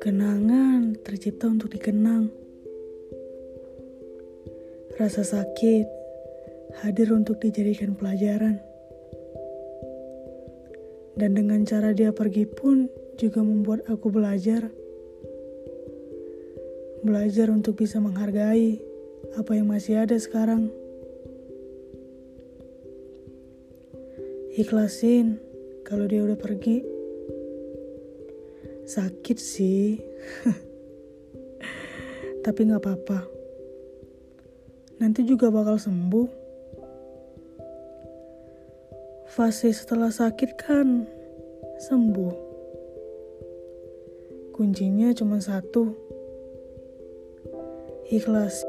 Kenangan tercipta untuk dikenang. Rasa sakit hadir untuk dijadikan pelajaran. Dan dengan cara dia pergi pun juga membuat aku belajar. Belajar untuk bisa menghargai apa yang masih ada sekarang. Ikhlasin kalau dia udah pergi. Sakit sih. Tapi gak apa-apa. Nanti juga bakal sembuh. Fase setelah sakit kan sembuh. Kuncinya cuma satu. Ikhlasin